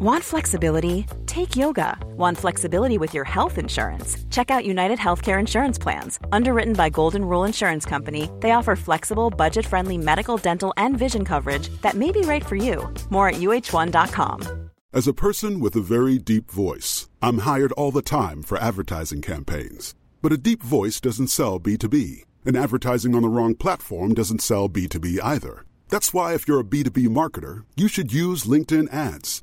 Want flexibility? Take yoga. Want flexibility with your health insurance? Check out United Healthcare Insurance Plans. Underwritten by Golden Rule Insurance Company, they offer flexible, budget friendly medical, dental, and vision coverage that may be right for you. More at uh1.com. As a person with a very deep voice, I'm hired all the time for advertising campaigns. But a deep voice doesn't sell B2B, and advertising on the wrong platform doesn't sell B2B either. That's why, if you're a B2B marketer, you should use LinkedIn ads.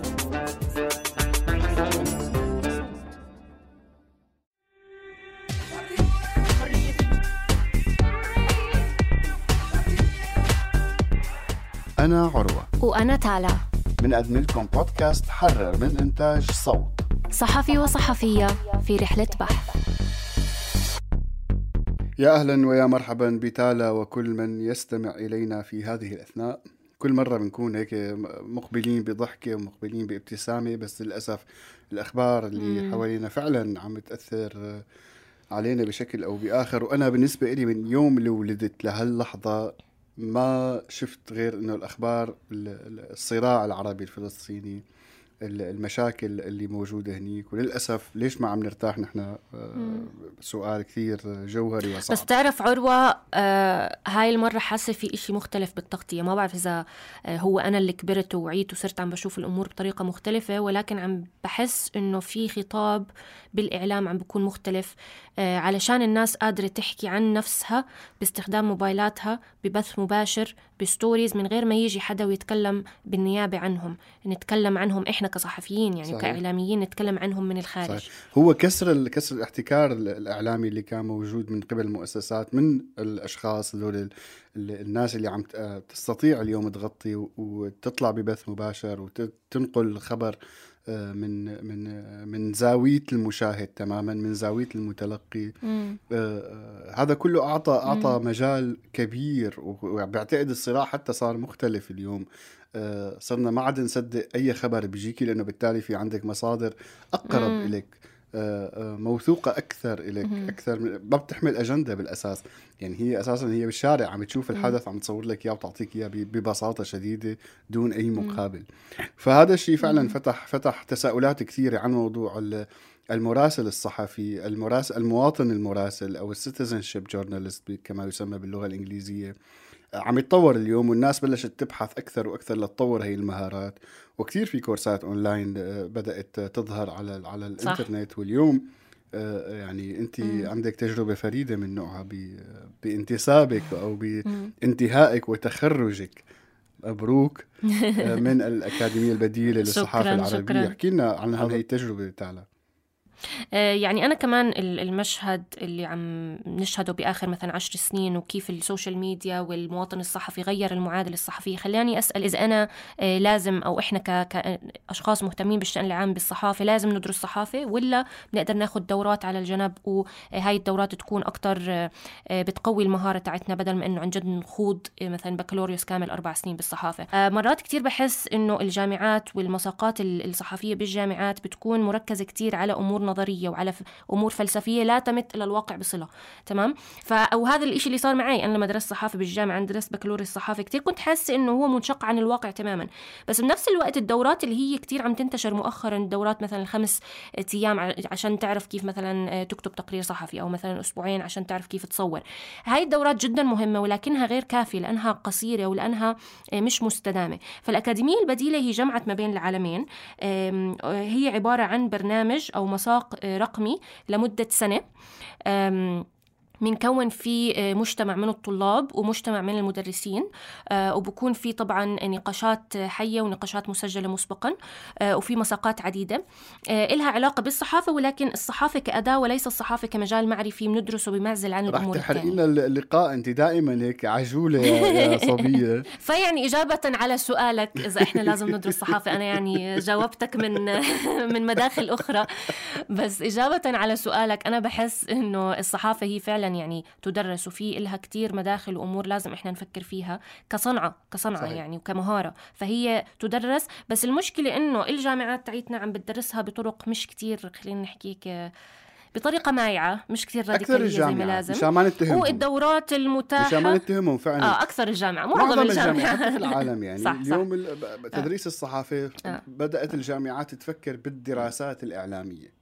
أنا عروة. وأنا تالا. بنقدم لكم بودكاست حرر من إنتاج صوت. صحفي وصحفية في رحلة بحث. يا أهلا ويا مرحبا بتالا وكل من يستمع إلينا في هذه الأثناء. كل مرة بنكون هيك مقبلين بضحكة ومقبلين بابتسامة بس للأسف الأخبار اللي مم. حوالينا فعلا عم تأثر علينا بشكل أو بآخر. وأنا بالنسبة لي من يوم اللي ولدت لهاللحظة ما شفت غير إنه الأخبار الصراع العربي الفلسطيني المشاكل اللي موجودة هنيك وللأسف ليش ما عم نرتاح نحن؟ آه، سؤال كثير جوهري وصعب. بس تعرف عروة آه هاي المرة حاسة في إشي مختلف بالتغطية. ما بعرف إذا آه هو أنا اللي كبرت ووعيت وصرت عم بشوف الأمور بطريقة مختلفة ولكن عم بحس إنه في خطاب بالإعلام عم بيكون مختلف آه علشان الناس قادرة تحكي عن نفسها باستخدام موبايلاتها ببث مباشر بستوريز من غير ما يجي حدا ويتكلم بالنيابة عنهم نتكلم عنهم إحنا كصحفيين يعني صحيح. كإعلاميين نتكلم عنهم من الخارج صحيح. هو كسر كسر الاحتكار الإعلامي اللي كان موجود من قبل المؤسسات من الأشخاص ذول الناس اللي عم تستطيع اليوم تغطي وتطلع ببث مباشر وتنقل الخبر آه، من من من زاوية المشاهد تماما من زاوية المتلقي. آه، آه، هذا كله أعطى أعطى مم. مجال كبير وبعتقد الصراع حتى صار مختلف اليوم. صرنا ما عاد نصدق أي خبر بيجيكي لأنه بالتالي في عندك مصادر أقرب إليك. موثوقة أكثر إليك أكثر ما بتحمل أجندة بالأساس. يعني هي أساسا هي بالشارع عم تشوف الحدث عم تصور لك إياه وتعطيك إياه ببساطة شديدة دون أي مقابل. فهذا الشيء فعلا فتح فتح تساؤلات كثيرة عن موضوع المراسل الصحفي المراسل المواطن المراسل أو ال citizenship journalist كما يسمى باللغة الإنجليزية. عم يتطور اليوم والناس بلشت تبحث أكثر وأكثر لتطور هي المهارات. وكثير في كورسات أونلاين آه، بدأت تظهر على على الإنترنت. صح. واليوم آه، يعني أنت مم. عندك تجربة فريدة من نوعها بانتسابك أو بانتهائك وتخرجك. مبروك. آه، من الأكاديمية البديلة للصحافة العربية. احكي لنا عن هذه التجربة تعالى يعني أنا كمان المشهد اللي عم نشهده بآخر مثلا عشر سنين وكيف السوشيال ميديا والمواطن الصحفي غير المعادلة الصحفية خلاني أسأل إذا أنا آه، لازم أو إحنا كأشخاص مهتمين بالشأن العام بالصحافة لازم ندرس صحافة ولا بنقدر ناخذ دورات على الجنب وهاي الدورات تكون أكتر آه، بتقوي المهارة تاعتنا بدل ما إنه عن جد نخوض مثلا بكالوريوس كامل أربع سنين بالصحافة. مرات كتير بحس إنه الجامعات والمساقات الصحفية بالجامعات بتكون مركزة كتير على أمور نظرية وعلى أمور فلسفية لا تمت إلى الواقع بصلة تمام؟ ف أو هذا الشيء اللي صار معي أنا لما درست صحافة بالجامعة درست بكالوريوس صحافه كثير كنت حاسة إنه هو منشق عن الواقع تماما. بس بنفس الوقت الدورات اللي هي كثير عم تنتشر مؤخرا دورات مثلا خمس أيام عشان تعرف كيف مثلا تكتب تقرير صحفي أو مثلا أسبوعين عشان تعرف كيف تصور. هاي الدورات جدا مهمة ولكنها غير كافية لأنها قصيرة ولأنها مش مستدامة. فالأكاديمية البديلة هي جمعت ما بين العالمين هي عبارة عن برنامج أو مساق رقمي لمدة سنة. بنكون في آه، مجتمع من الطلاب ومجتمع من المدرسين آه، وبكون في طبعا نقاشات حية ونقاشات مسجلة مسبقا آه، وفي مساقات عديدة. إلها علاقة بالصحافة ولكن الصحافة كأداة وليس الصحافة كمجال معرفي بندرسه بمعزل عن الأمور رح تحرقينا اللقاء أنت دائما هيك عجولة يا صبية. فيعني إجابة على سؤالك إذا إحنا لازم ندرس صحافة أنا يعني جاوبتك من من مداخل أخرى. بس إجابة على سؤالك أنا بحس إنه الصحافة هي فعلا يعني تدرس وفي إلها كتير مداخل وأمور لازم إحنا نفكر فيها كصنعة كصنعة صحيح. يعني وكمهارة. فهي تدرس بس المشكلة إنه الجامعات تاعتنا عم بتدرسها بطرق مش كتير خلينا نحكيك بطريقة مايعة مش كثير راديكالية زي ما لازم. مشان ما نتهمهم والدورات المتاحة. مشان ما نتهمهم فعلا. آه أكثر الجامعة معظم الجامعات في العالم يعني. صح اليوم صح. تدريس الصحافة آه. بدأت الجامعات تفكر بالدراسات الإعلامية.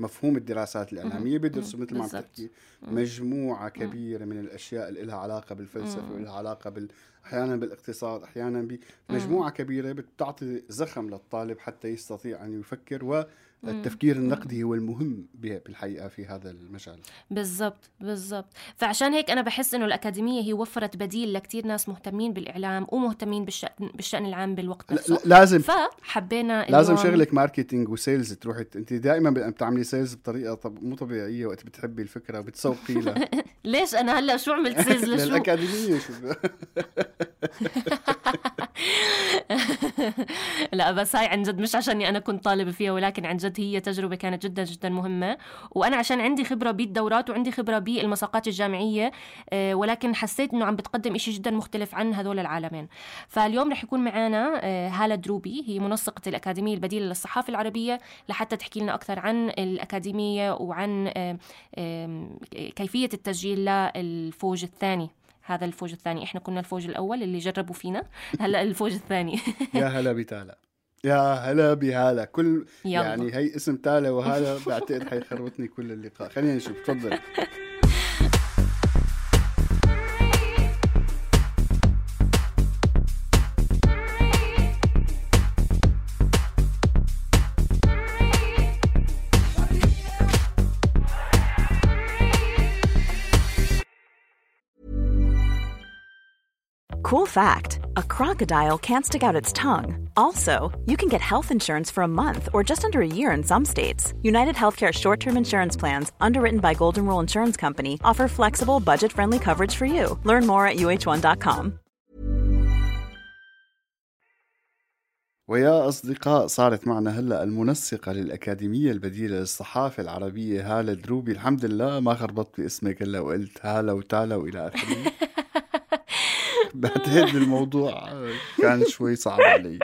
مفهوم الدراسات الإعلامية بيدرسوا مثل ما عم تحكي مجموعة كبيرة من الأشياء اللي لها علاقة بالفلسفة ولها علاقة بال... أحيانا بالاقتصاد أحيانا بمجموعة كبيرة بتعطي زخم للطالب حتى يستطيع أن يفكر و التفكير النقدي هو المهم بالحقيقة في هذا المجال. بالضبط بالضبط. فعشان هيك أنا بحس إنه الأكاديمية هي وفرت بديل لكثير ناس مهتمين بالإعلام ومهتمين بالشان بالشأن العام بالوقت نفسه. لازم. فحبينا لازم شغلك marketing و sales تروحي أنت دائما بتعملي sales بطريقة طب مو طبيعية وقت بتحبي الفكرة وبتسوقي لها. ليش أنا هلأ شو عملت sales لشو؟ للأكاديمية شو؟ لا بس هاي عن جد مش عشاني أنا كنت طالبه فيها ولكن عن جد هي تجربة كانت جدا جدا مهمة. وأنا عشان عندي خبرة بالدورات وعندي خبرة بالمساقات الجامعية آه، ولكن حسيت إنه عم بتقدم إشي جدا مختلف عن هذول العالمين. فاليوم رح يكون معنا آه، هالة دروبي هي منسقة الأكاديمية البديلة للصحافة العربية. لحتى تحكي لنا أكثر عن الأكاديمية وعن كيفية التسجيل للفوج الثاني. هذا الفوج الثاني. إحنا كنا الفوج الأول اللي جربوا فينا. هلا الفوج الثاني. يا هلا بتالا. يا هلا بهالا. كل يلا. يعني هي اسم تالا وهذا بعتقد حيخربطني كل اللقاء. خلينا نشوف تفضل. Cool fact a crocodile can't stick out its tongue. Also, you can get health insurance for a month or just under a year in some states. United Healthcare short term insurance plans, underwritten by Golden Rule Insurance Company, offer flexible, budget friendly coverage for you. Learn more at uh1.com. ويا أصدقاء صارت معنا هلأ المنسقة للأكاديمية البديلة للصحافة العربية هالة دروبي الحمد لله ما خربطت باسمك هلا وقلت هالة وتالا وإلى آخره بعتقد الموضوع كان شوي صعب علي.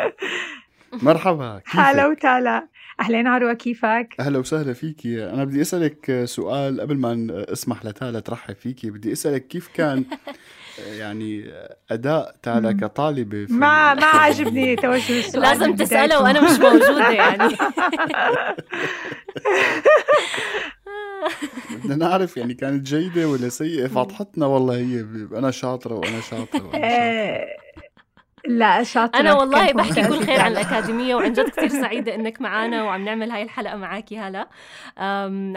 مرحبا كيفك؟ هلا وتالا أهلين عروة كيفك؟ أهلا وسهلا فيكي أنا بدي أسألك سؤال قبل ما أسمح لتالا ترحب فيكي بدي أسألك كيف كان يعني أداء تالا كطالبة في ما ما عجبني توجه السؤال لازم تسأله وأنا مش موجودة يعني. بدنا نعرف يعني كانت جيدة ولا سيئة فضحتنا والله هي أنا شاطرة وأنا شاطرة, وأنا شاطرة. لا شاطرة أنا والله بحكي كل خير عن الأكاديمية وعن جد كثير سعيدة إنك معنا وعم نعمل هاي الحلقة معك هلا.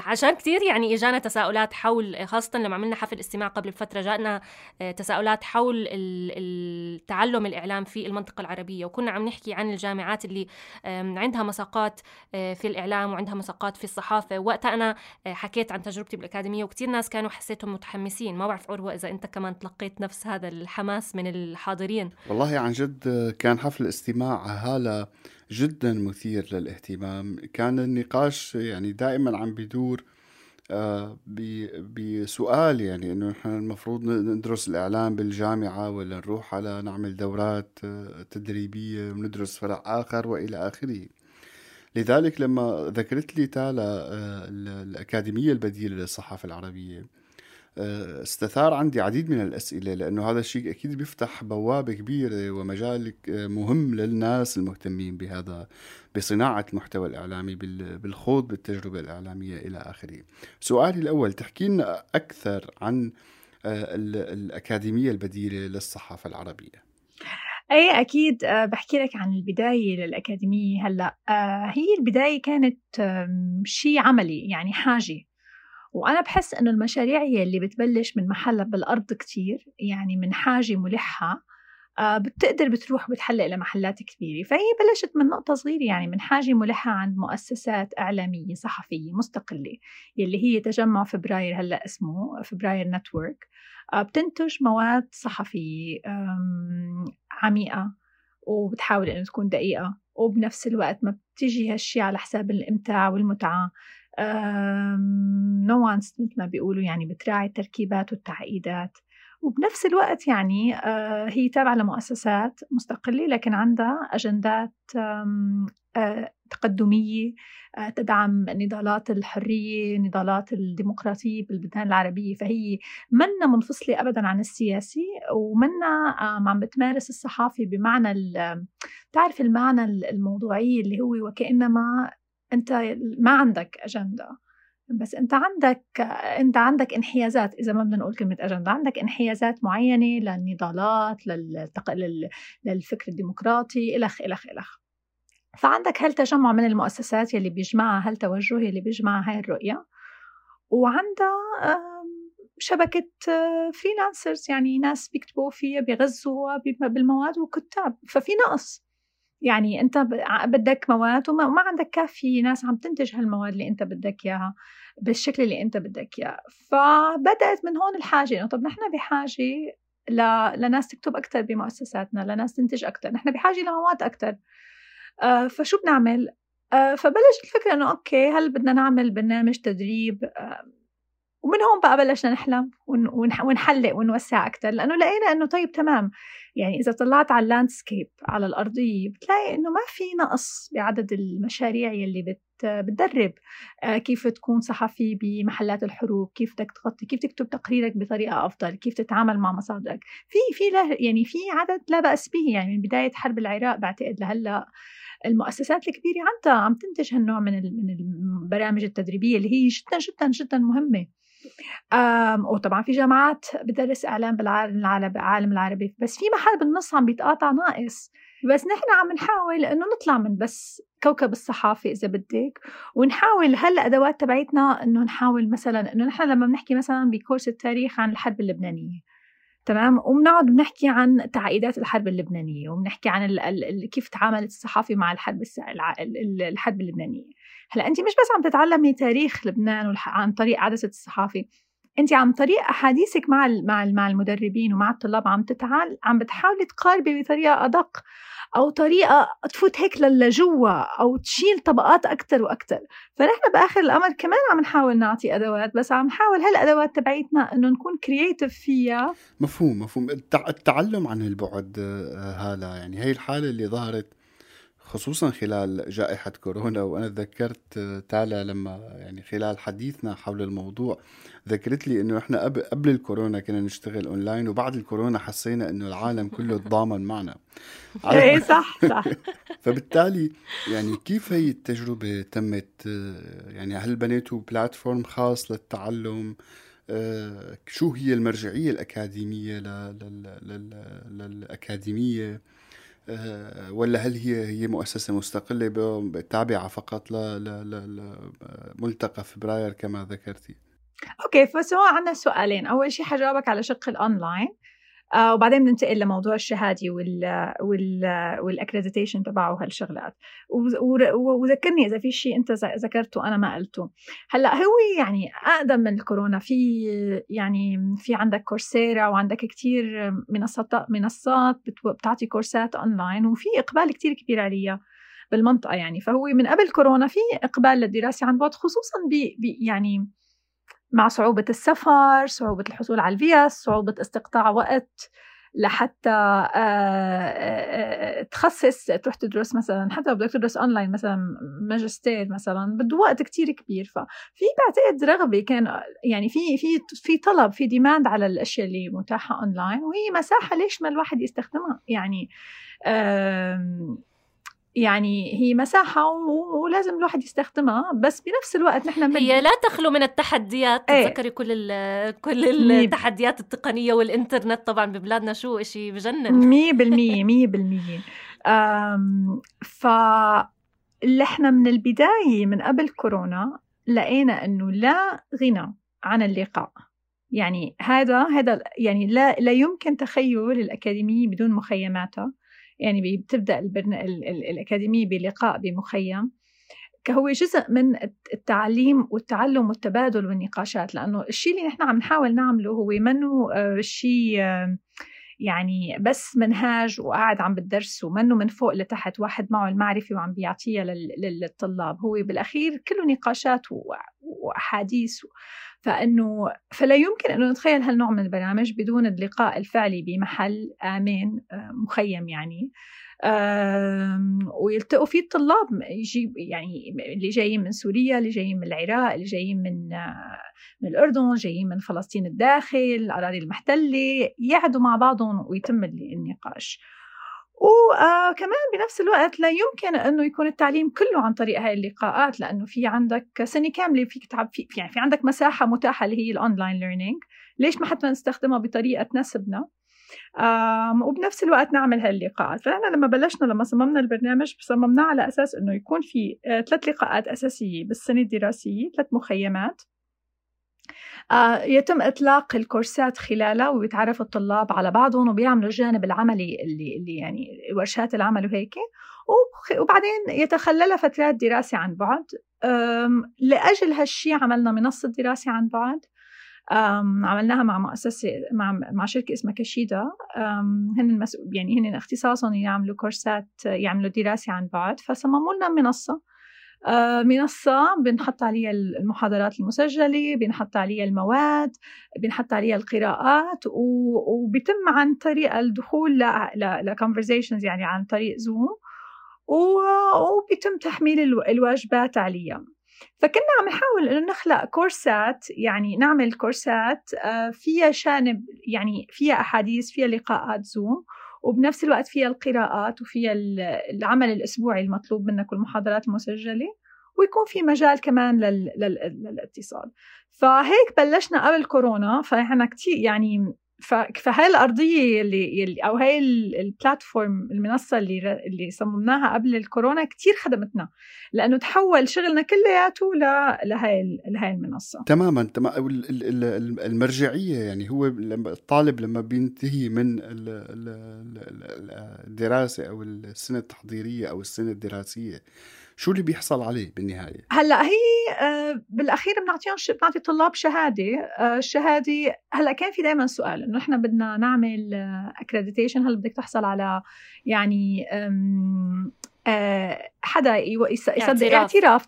عشان كثير يعني إجانا تساؤلات حول خاصة لما عملنا حفل استماع قبل فترة جاءنا آه، تساؤلات حول التعلم الإعلام في المنطقة العربية. وكنا عم نحكي عن الجامعات اللي عندها مساقات آه، في الإعلام وعندها مساقات في الصحافة. وقتها أنا آه، حكيت عن تجربتي بالأكاديمية وكثير ناس كانوا حسيتهم متحمسين. ما بعرف عروة إذا أنت كمان تلقيت نفس هذا الحماس من الحاضرين. والله عن جد كان حفل استماع هالة جدا مثير للاهتمام. كان النقاش يعني دائما عم بيدور آه، بسؤال يعني إنه نحن المفروض ندرس الإعلام بالجامعة ولا نروح على نعمل دورات آه، تدريبية وندرس فرع آخر وإلى آخره. لذلك لما ذكرت لي تالا آه، الأكاديمية البديلة للصحافة العربية استثار عندي عديد من الأسئلة لأنه هذا الشيء أكيد بيفتح بوابة كبيرة ومجال مهم للناس المهتمين بهذا بصناعة المحتوى الإعلامي بالخوض بالتجربة الإعلامية إلى آخره. سؤالي الأول تحكي لنا أكثر عن آه، الأكاديمية البديلة للصحافة العربية. أي أكيد آه، بحكي لك عن البداية للأكاديمية هلأ. آه، هي البداية كانت شيء عملي يعني حاجة. وأنا بحس إنه المشاريع هي اللي بتبلش من محلها بالأرض كتير يعني من حاجة ملحة آه، بتقدر بتروح بتحلق لمحلات كبيرة. فهي بلشت من نقطة صغيرة يعني من حاجة ملحة عند مؤسسات إعلامية صحفية مستقلة يلي هي تجمع فبراير هلأ اسمه فبراير نتورك. آه، بتنتج مواد صحفية عميقة وبتحاول إنه تكون دقيقة وبنفس الوقت ما بتجي هالشي على حساب الإمتاع والمتعة. نوانس مثل ما بيقولوا يعني بتراعي التركيبات والتعقيدات. وبنفس الوقت يعني آه، هي تابعة لمؤسسات مستقلة لكن عندها أجندات آه، تقدمية آه، تدعم نضالات الحرية نضالات الديمقراطية بالبلدان العربية. فهي منا منفصلة أبدا عن السياسي ومنا عم بتمارس الصحافة بمعنى تعرف المعنى الموضوعي اللي هو وكأنما أنت ما عندك أجندة. بس أنت عندك أنت عندك انحيازات إذا ما بدنا نقول كلمة أجندة عندك انحيازات معينة للنضالات للتق... للفكر الديمقراطي إلخ إلخ إلخ. فعندك هالتجمع من المؤسسات يلي بيجمعها هالتوجه يلي بيجمعها هاي الرؤية؟ وعندها شبكة freelancers يعني ناس بيكتبوا فيها بيغذوا بالمواد وكتاب. ففي نقص. يعني أنت بدك مواد وما عندك كافي ناس عم تنتج هالمواد اللي أنت بدك إياها بالشكل اللي أنت بدك إياه. فبدأت من هون الحاجة إنه طب نحن بحاجة ل... لناس تكتب أكثر بمؤسساتنا لناس تنتج أكثر نحن بحاجة لمواد أكثر آه فشو بنعمل؟ آه فبلشت الفكرة إنه okay هل بدنا نعمل برنامج تدريب؟ آه ومن هون بقى بلشنا نحلم ونحلق ونوسع أكثر لأنه لقينا إنه طيب تمام. يعني إذا طلعت على ال landscape على الأرضية بتلاقي إنه ما في نقص بعدد المشاريع يلي بت بتدرب. آه، كيف تكون صحفي بمحلات الحروب كيف بدك تغطي كيف تكتب تقريرك بطريقة أفضل كيف تتعامل مع مصادرك. في في يعني في عدد لا بأس به. يعني من بداية حرب العراق بعتقد لهلأ المؤسسات الكبيرة عندها عم تنتج هالنوع من من البرامج التدريبية اللي هي جدا جدا جدا مهمة. وطبعا في جامعات بدرس إعلام بالعالم العربي بس في محل بالنص عم بيتقاطع ناقص. بس نحن عم نحاول إنه نطلع من بس كوكب الصحافة إذا بدك ونحاول هلأ أدوات تبعتنا إنه نحاول مثلا إنه نحن لما بنحكي مثلا بكورس التاريخ عن الحرب اللبنانية. تمام؟ وبنقعد بنحكي عن تعقيدات الحرب اللبنانية وبنحكي عن ال ال كيف تعاملت الصحافة مع الحرب الحرب اللبنانية. هلأ انت مش بس عم تتعلمي تاريخ لبنان عن طريق عدسه الصحافي انت عن طريق أحاديثك مع مع مع المدربين ومع الطلاب عم تتعال عم بتحاولي تقاربي بطريقة أدق. أو طريقة تفوت هيك لجوا أو تشيل طبقات أكثر وأكثر فنحن بآخر الأمر كمان عم نحاول نعطي أدوات بس عم نحاول هالأدوات تبعيتنا إنه نكون كرييتيف فيها. مفهوم مفهوم. التعلم عن البعد آه، هالا يعني هي الحالة اللي ظهرت خصوصا خلال جائحة كورونا وأنا تذكرت تالا لما يعني خلال حديثنا حول الموضوع ذكرت لي إنه إحنا قبل, الكورونا كنا نشتغل أونلاين وبعد الكورونا حسينا إنه العالم كله تضامن معنا. إيه صح صح. فبالتالي يعني كيف هي التجربة تمت؟ يعني هل بنيتوا بلاتفورم خاص للتعلم؟ شو هي المرجعية الأكاديمية للأكاديمية؟ آه، ولا هل هي هي مؤسسة مستقلة تابعة فقط؟ لملتقى فبراير كما ذكرتي؟ okay ف so عندنا سؤالين، أول شيء حجاوبك على شق الأونلاين. آه وبعدين بننتقل لموضوع الشهادة وال وال وال accreditation تبعه وهالشغلات. وذكرني إذا في شيء أنت ذكرته أنا ما قلته. هلأ هو يعني أقدم من الكورونا. في يعني في عندك كورسيرا وعندك كتير منصات منصات بتعطي كورسات أونلاين وفي إقبال كتير كبير عليها بالمنطقة يعني. فهو من قبل كورونا في إقبال للدراسة عن بعد خصوصا ب يعني مع صعوبة السفر صعوبة الحصول على الفيز صعوبة استقطاع وقت لحتى آه، آه، آه، تخصص تروح تدرس مثلا حتى لو بدك تدرس اونلاين مثلا ماجستير مثلا بده وقت كتير كبير. ففي بعتقد رغبة كان يعني في في في طلب في demand على الأشياء اللي متاحة اونلاين وهي مساحة ليش ما الواحد يستخدمها؟ يعني يعني هي مساحة ولازم الواحد يستخدمها بس بنفس الوقت نحن هي لا تخلو من التحديات. إيه. تتذكري كل كل التحديات التقنية والإنترنت طبعا ببلادنا شو إشي بجنن. مية بالمية مية بالمية. ف إحنا من البداية من قبل كورونا لقينا إنه لا غنى عن اللقاء. يعني هذا هذا يعني لا لا يمكن تخيل الأكاديمية بدون مخيماتها. يعني بتبدأ البرن... ال... ال... الأكاديمية بلقاء بمخيم. هو جزء من التعليم والتعلم والتبادل والنقاشات لأنه الشيء اللي نحن عم نحاول نعمله هو منه آه، شيء يعني بس منهاج وقاعد عم بتدرسه ومنه من فوق لتحت واحد معه المعرفة وعم بيعطيها للطلاب. هو بالأخير كله نقاشات وأحاديث. فإنه فلا يمكن انه نتخيل هالنوع من البرامج بدون اللقاء الفعلي بمحل امن آه، مخيم يعني. ويلتقوا فيه الطلاب يجيب يعني اللي جايين من سوريا اللي جايين من العراق اللي جايين من آه، من الأردن جايين من فلسطين الداخل الأراضي المحتلة يقعدوا مع بعضهم ويتم النقاش. وكمان آه، بنفس الوقت لا يمكن إنه يكون التعليم كله عن طريق هاي اللقاءات لأنه في عندك سنة كاملة فيك تعب في يعني في عندك مساحة متاحة اللي هي ال online learning ليش ما حتى نستخدمها بطريقة تناسبنا؟ وبنفس الوقت نعمل هاللقاءات فنحن لما بلشنا لما صممنا البرنامج صممناه على أساس إنه يكون في آه، ثلاث لقاءات أساسية بالسنة الدراسية ثلاث مخيمات. آه، يتم إطلاق الكورسات خلالها ويتعرف الطلاب على بعضهم وبيعملوا الجانب العملي اللي, اللي يعني ورشات العمل وهيك. وبعدين يتخللها فترات دراسة عن بعد. لأجل هالشي عملنا منصة دراسة عن بعد. عملناها مع مؤسسة مع مع شركة اسمها كشيدا هن يعني هن اختصاصهم يعملوا كورسات يعملوا دراسة عن بعد. فصمموا لنا منصة. آه، منصة بنحط عليها المحاضرات المسجلة بنحط عليها المواد بنحط عليها القراءات وبيتم عن طريق الدخول ل conversations يعني عن طريق زوم وبيتم تحميل الواجبات عليها. فكنا عم نحاول إنه نخلق كورسات يعني نعمل كورسات آه، فيها جانب يعني فيها أحاديث فيها لقاءات زوم وبنفس الوقت فيها القراءات وفيها العمل الأسبوعي المطلوب منك والمحاضرات المسجلة ويكون في مجال كمان لل... لل... للإتصال. فهيك بلشنا قبل كورونا فاحنا كتير يعني فهاي الأرضية اللي, أو هاي البلاتفورم المنصة اللي اللي صممناها قبل الكورونا كتير خدمتنا لأنه تحول شغلنا كلياته لهاي لهاي المنصة. تماما تماما المرجعية يعني هو الطالب لما بينتهي من الدراسة أو السنة التحضيرية أو السنة الدراسية شو اللي بيحصل عليه بالنهاية؟ هلأ هي آه، بالأخير بنعطيهم بنعطي الطلاب شهادة آه، الشهاده هلأ كان في دائما سؤال إنه إحنا بدنا نعمل accreditation هل بدك تحصل على يعني آه، حدا يصدق اعتراف.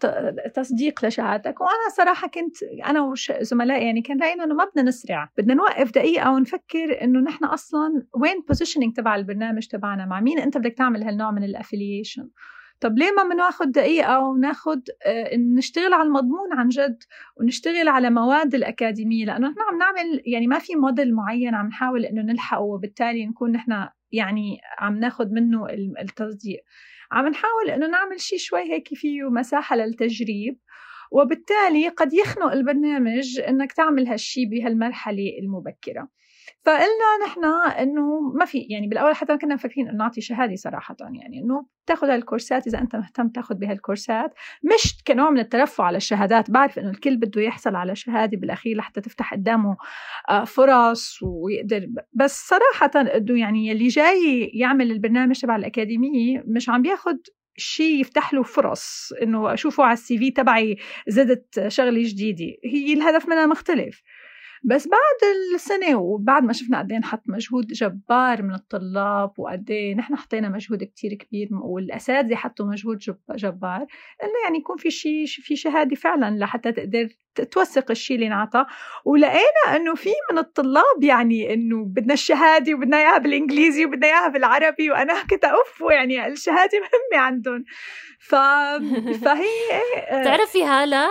تصديق لشهادتك. وأنا صراحة كنت أنا وزملائي يعني كان رأينا إنه ما بدنا نسرع. بدنا نوقف دقيقة ونفكر إنه نحن أصلا وين positioning تبع البرنامج تبعنا؟ مع مين أنت بدك تعمل هالنوع من ال affiliation طب ليه ما بناخد دقيقة وناخد آه، نشتغل على المضمون عن جد ونشتغل على مواد الأكاديمية؟ لأنه نحن عم نعمل يعني ما في موديل معين عم نحاول إنه نلحقه وبالتالي نكون نحن يعني عم ناخد منه التصديق. عم نحاول إنه نعمل شيء شوي هيك فيه مساحة للتجريب وبالتالي قد يخنق البرنامج إنك تعمل هالشيء بهالمرحلة المبكرة. فقلنا نحن إنه ما في يعني بالأول حتى كنا مفكرين إنه نعطي شهادة صراحة يعني إنه تاخذ هالكورسات إذا أنت مهتم تاخذ بهالكورسات. مش كنوع من الترفع على الشهادات بعرف إنه الكل بده يحصل على شهادة بالأخير لحتى تفتح قدامه آه، فرص ويقدر. بس صراحة إنه يعني اللي جاي يعمل البرنامج تبع الأكاديمية مش عم بياخذ شيء يفتح له فرص. إنه أشوفه على السي في تبعي زدت شغلة جديدة. هي الهدف منها مختلف. بس بعد السنة وبعد ما شفنا قد نحط مجهود جبار من الطلاب وقد نحن حطينا مجهود كتير كبير والأساتذة حطوا مجهود جبار إنه يعني يكون في شيء في شهادة فعلا لحتى تقدر توثق الشيء اللي انعطى. ولقينا إنه في من الطلاب يعني إنه بدنا الشهادة وبدنا إياها بالإنجليزي وبدنا إياها بالعربي وأنا كنت أوف يعني الشهادة مهمة عندهم. ف... فهي آه، تعرفي هلا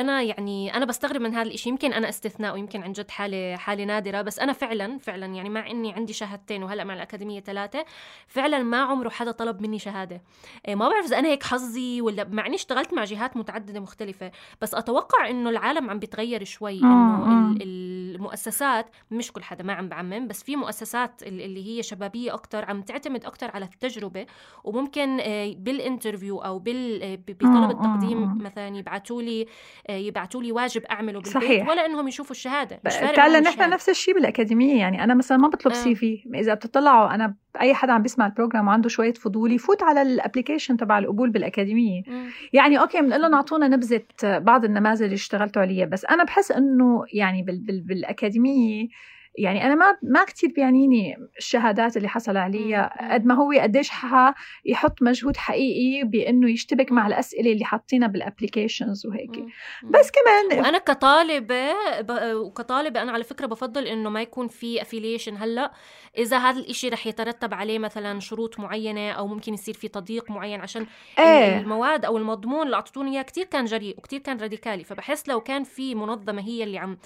أنا يعني أنا بستغرب من هذا الشيء يمكن أنا استثناء ويمكن عن جد حالة حالة نادرة بس أنا فعلا فعلا يعني مع إني عندي شهادتين وهلأ مع الأكاديمية ثلاثة فعلا ما عمره حدا طلب مني شهادة. إيه، ما بعرف إذا أنا هيك حظي ولا مع إني اشتغلت مع جهات متعددة مختلفة بس أتوقع بتوقع إنه العالم عم بيتغير شوي إنه المؤسسات مش كل حدا ما عم بعمم بس في مؤسسات اللي هي شبابية أكثر عم تعتمد أكثر على التجربة. وممكن آه، بالانترفيو أو آه، بطلب التقديم مثلا يبعثوا لي آه، يبعثوا لي واجب أعمله بالبيت صحيح. ولا إنهم يشوفوا الشهادة. مش فارق نحن نفس الشيء بالأكاديمية. يعني أنا مثلا ما بطلب CV. إذا بتطلعوا أنا أي حدا عم بيسمع ال program وعنده شوية فضول يفوت على ال application تبع القبول بالأكاديمية. مم. يعني أوكي بنقول لهم أعطونا نبذة بعض النماذج اللي اشتغلتوا عليها بس أنا بحس إنه يعني بال بال بالاكاديميه يعني أنا ما ما كثير بيعنيني الشهادات اللي حصل عليها. قد ما هو قديش يحط مجهود حقيقي بأنه يشتبك مع الأسئلة اللي حاطينها بال applications وهيك. بس كمان وأنا كطالبة وكطالبة أنا على فكرة بفضل إنه ما يكون في افيليشن هلأ. إذا هذا الإشي رح يترتب عليه مثلا شروط معينة أو ممكن يصير في تضييق معين عشان إيه. المواد أو المضمون اللي اعطوني إياه كثير كان جريء وكثير كان راديكالي. فبحس لو كان في منظمة هي اللي عم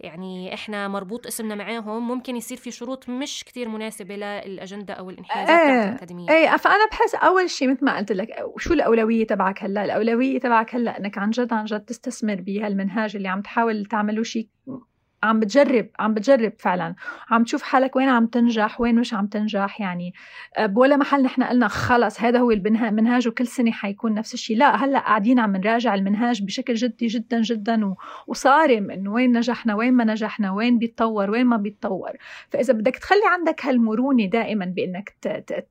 يعني إحنا مربوط اسمنا معاهم ممكن يصير في شروط مش كتير مناسبة للأجندة أو الإنحيازات إيه الأكاديمية. إيه فأنا بحس أول شيء مثل ما قلت لك شو الأولوية تبعك هلأ؟ الأولوية تبعك هلأ أنك عن جد عن جد تستثمر بهالمنهاج اللي عم تحاول تعمله شيء عم بتجرب عم بتجرب فعلا. عم تشوف حالك وين عم تنجح وين مش عم تنجح يعني آه، بولا محل نحن قلنا خلص هذا هو المنهاج وكل سنة حيكون نفس الشيء. لا هلأ قاعدين عم نراجع المنهاج بشكل جدي جدا جدا وصارم إنه وين نجحنا وين ما نجحنا وين بيتطور وين ما بيتطور. فإذا بدك تخلي عندك هالمرونة دائما بإنك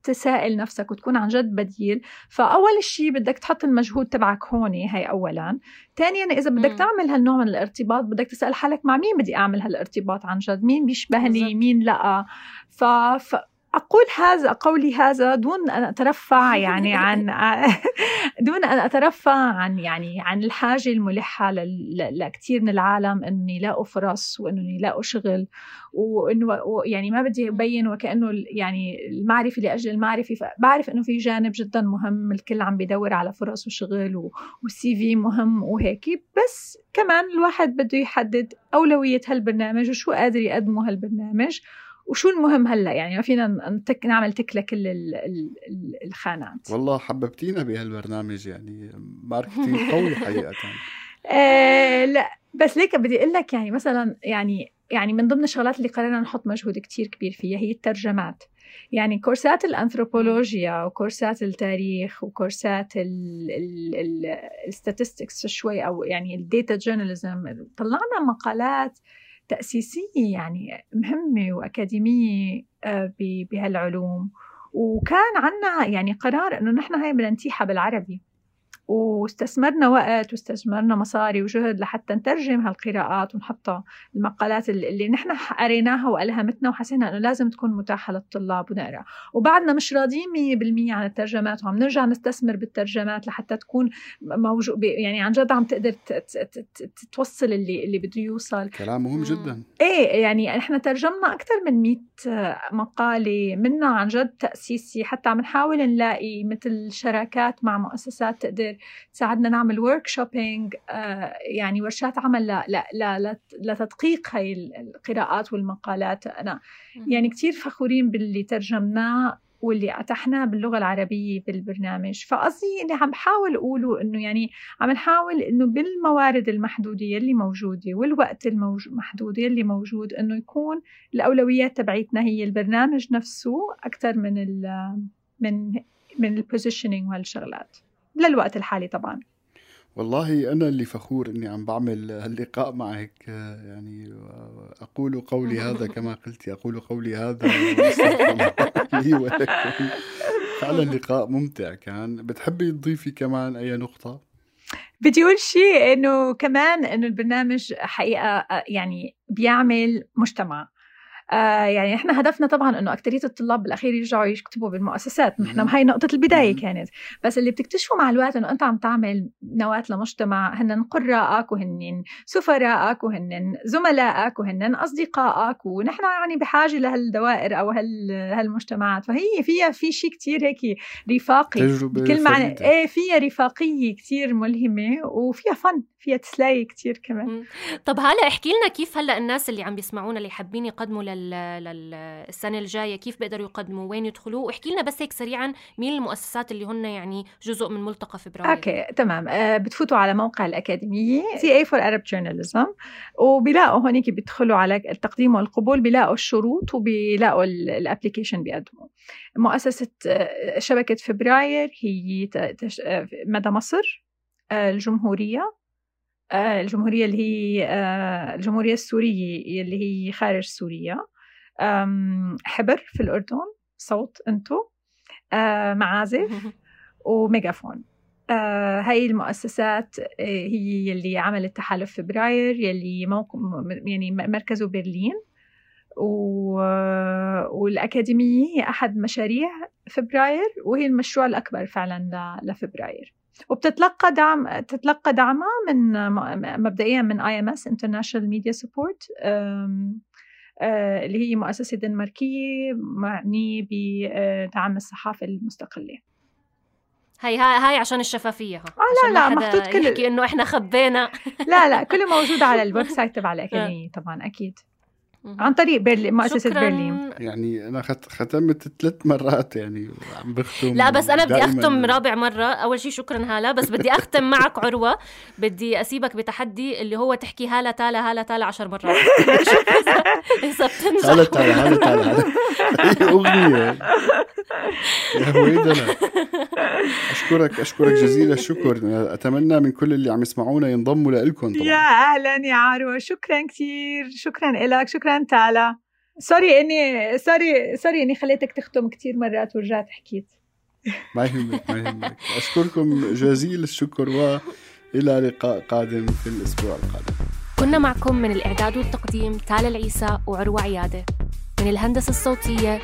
تسائل نفسك وتكون عن جد بديل فأول شيء بدك تحط المجهود تبعك هون هي اولا. ثانيا إذا بدك. تعمل هالنوع من الارتباط بدك تسأل حالك مع مين بدي اعمل هالارتباط عن جد. مين بيشبهني. مين لا؟ ف... ف... أقول هذا قولي هذا دون أن أترفع يعني عن دون أن أترفع عن يعني عن الحاجة الملحة لكثير من العالم أن يلاقوا فرص وأنه يلاقوا شغل وأنه يعني ما بدي أبين وكأنه يعني المعرفة لأجل المعرفة بعرف أنه في جانب جدا مهم الكل عم بيدور على فرص وشغل وال CV مهم وهيك بس كمان الواحد بده يحدد أولوية هالبرنامج وشو قادر يقدمه هالبرنامج. وشو المهم هلا؟ يعني ما فينا ن tick نعمل tick لكل الخانات. والله حببتينا بهالبرنامج يعني. marketing قوي حقيقة. آه لا بس ليك بدي أقول لك يعني مثلا يعني يعني من ضمن الشغلات اللي قررنا نحط مجهود كتير كبير فيها هي الترجمات. يعني كورسات الأنثروبولوجيا وكورسات التاريخ وكورسات ال statistics شوي أو يعني ال data journalism طلعنا مقالات تأسيسية يعني مهمة وأكاديمية آه، بهالعلوم. وكان عنا يعني قرار إنه نحن هاي بدنا نتيحها بالعربي. واستثمرنا وقت واستثمرنا مصاري وجهد لحتى نترجم هالقراءات ونحطها المقالات اللي نحن قريناها وألهمتنا وحسينا إنه لازم تكون متاحة للطلاب ونقرأ. وبعدنا مش راضيين 100% عن الترجمات وعم نرجع نستثمر بالترجمات لحتى تكون موجود يعني عن جد عم تقدر توصل اللي اللي بده يوصل. كلام مهم جدا. إيه يعني إحنا ترجمنا أكثر من 100 مقالة منها عن جد تأسيسي. حتى عم نحاول نلاقي مثل شراكات مع مؤسسات تقدر تساعدنا نعمل ورك شوبينج آه، يعني ورشات عمل لتدقيق هاي القراءات والمقالات. أنا يعني كثير فخورين باللي ترجمناه واللي أتحناه باللغة العربية بالبرنامج. فقصدي اللي عم بحاول أقوله إنه يعني عم نحاول إنه بالموارد المحدودة يلي موجودة والوقت المحدود يلي موجود إنه يكون الأولويات تبعيتنا هي البرنامج نفسه أكثر من ال من من البوزيشننج وهالشغلات. للوقت الحالي طبعا. والله أنا اللي فخور إني عم بعمل هاللقاء معك يعني أقول قولي هذا كما قلت أقول قولي هذا لي ولكم. فعلا لقاء ممتع كان. بتحبي تضيفي كمان أي نقطة؟ بدي أقول شيء إنه كمان إنه البرنامج حقيقة يعني بيعمل مجتمع. آه يعني إحنا هدفنا طبعا إنه اكثريه الطلاب بالأخير يرجعوا يكتبوا بالمؤسسات. نحن هاي نقطة البداية كانت. بس اللي بتكتشفوا مع الوقت إنه أنت عم تعمل نواة لمجتمع هن قرائك وهن سفرائك وهن زملائك وهن أصدقائك ونحن يعني بحاجة لهالدوائر أو هال هالمجتمعات. فهي فيها في شيء كتير هيك رفاقي. بكل معنى إيه فيها رفاقية كتير ملهمة وفيها فن. فيها تسلاي كتير كمان. طب هلا احكي لنا كيف هلا الناس اللي عم بيسمعونا اللي حابين يقدموا لل... للسنة الجاية كيف بيقدروا يقدموا؟ وين يدخلوا؟ واحكي لنا بس هيك سريعا مين المؤسسات اللي هن يعني جزء من ملتقى فبراير okay تمام. آه بتفوتوا على موقع الأكاديمية CA for Arab Journalism وبيلاقوا هونيك بيدخلوا على التقديم والقبول بيلاقوا الشروط وبيلاقوا ال application بيقدموا. مؤسسة آه، شبكة فبراير هي آه، مدى مصر آه، الجمهورية الجمهورية اللي هي الجمهورية السورية اللي هي خارج سوريا. حبر في الأردن صوت أنتو. معازف وميجافون. آه هاي المؤسسات هي اللي عملت تحالف فبراير يلي موقع يعني مركزه برلين. و... والأكاديمية هي أحد مشاريع فبراير وهي المشروع الأكبر فعلا. لفبراير. وبتتلقى دعم تتلقى دعمها من مبدئيا من IMS International Media Support اللي هي مؤسسة دنماركية معنيه بدعم الصحافة المستقلة. هي هاي هاي عشان الشفافية ها آه لا لا محطوط كل يحكي إنه إحنا خبينا. لا لا كله موجود على ال website تبع الأكاديمية طبعا أكيد. عن طريق برلين مؤسسة شكراً. برلين. يعني أنا ختمت ثلاث مرات يعني عم بختم لا بس أنا بدي أختم رابع مرة. أول شيء شكرا هالة. بس بدي أختم معك عروة. بدي أسيبك بتحدي اللي هو تحكي هالة تالا هالة تالا عشر مرات. إذا بتنجح. هالة تالا هالة تالا هي أغنية. يا ويدنا أشكرك أشكرك جزيل الشكر. أتمنى من كل اللي عم يسمعونا ينضموا لكم طبعا. يا أهلا يا عروة. شكرا كثير شكرا لك شكرا شكرا تعالى. sorry إني sorry sorry إني خليتك تختم كثير مرات ورجعت حكيت. ما يهمك ما يهمك. أشكركم جزيل الشكر وإلى لقاء قادم في الأسبوع القادم. كنا معكم من الإعداد والتقديم تالا العيسى وعروة عيادة. من الهندسة الصوتية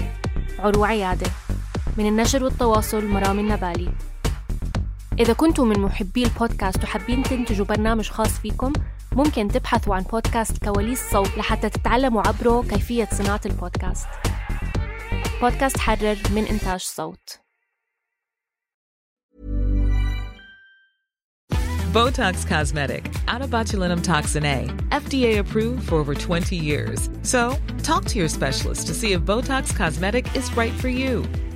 عروة عيادة. من النشر والتواصل مرام النبالي. إذا كنتم من محبي البودكاست وحابين تنتجوا برنامج خاص فيكم ممكن تبحثوا عن بودكاست كواليس صوت لحتى تتعلموا عبره كيفية صناعة البودكاست بودكاست حرر من إنتاج صوت Botox Cosmetic, out of botulinum toxin A, FDA approved for over 20 years. So, talk to your specialist to see if Botox Cosmetic is right for you.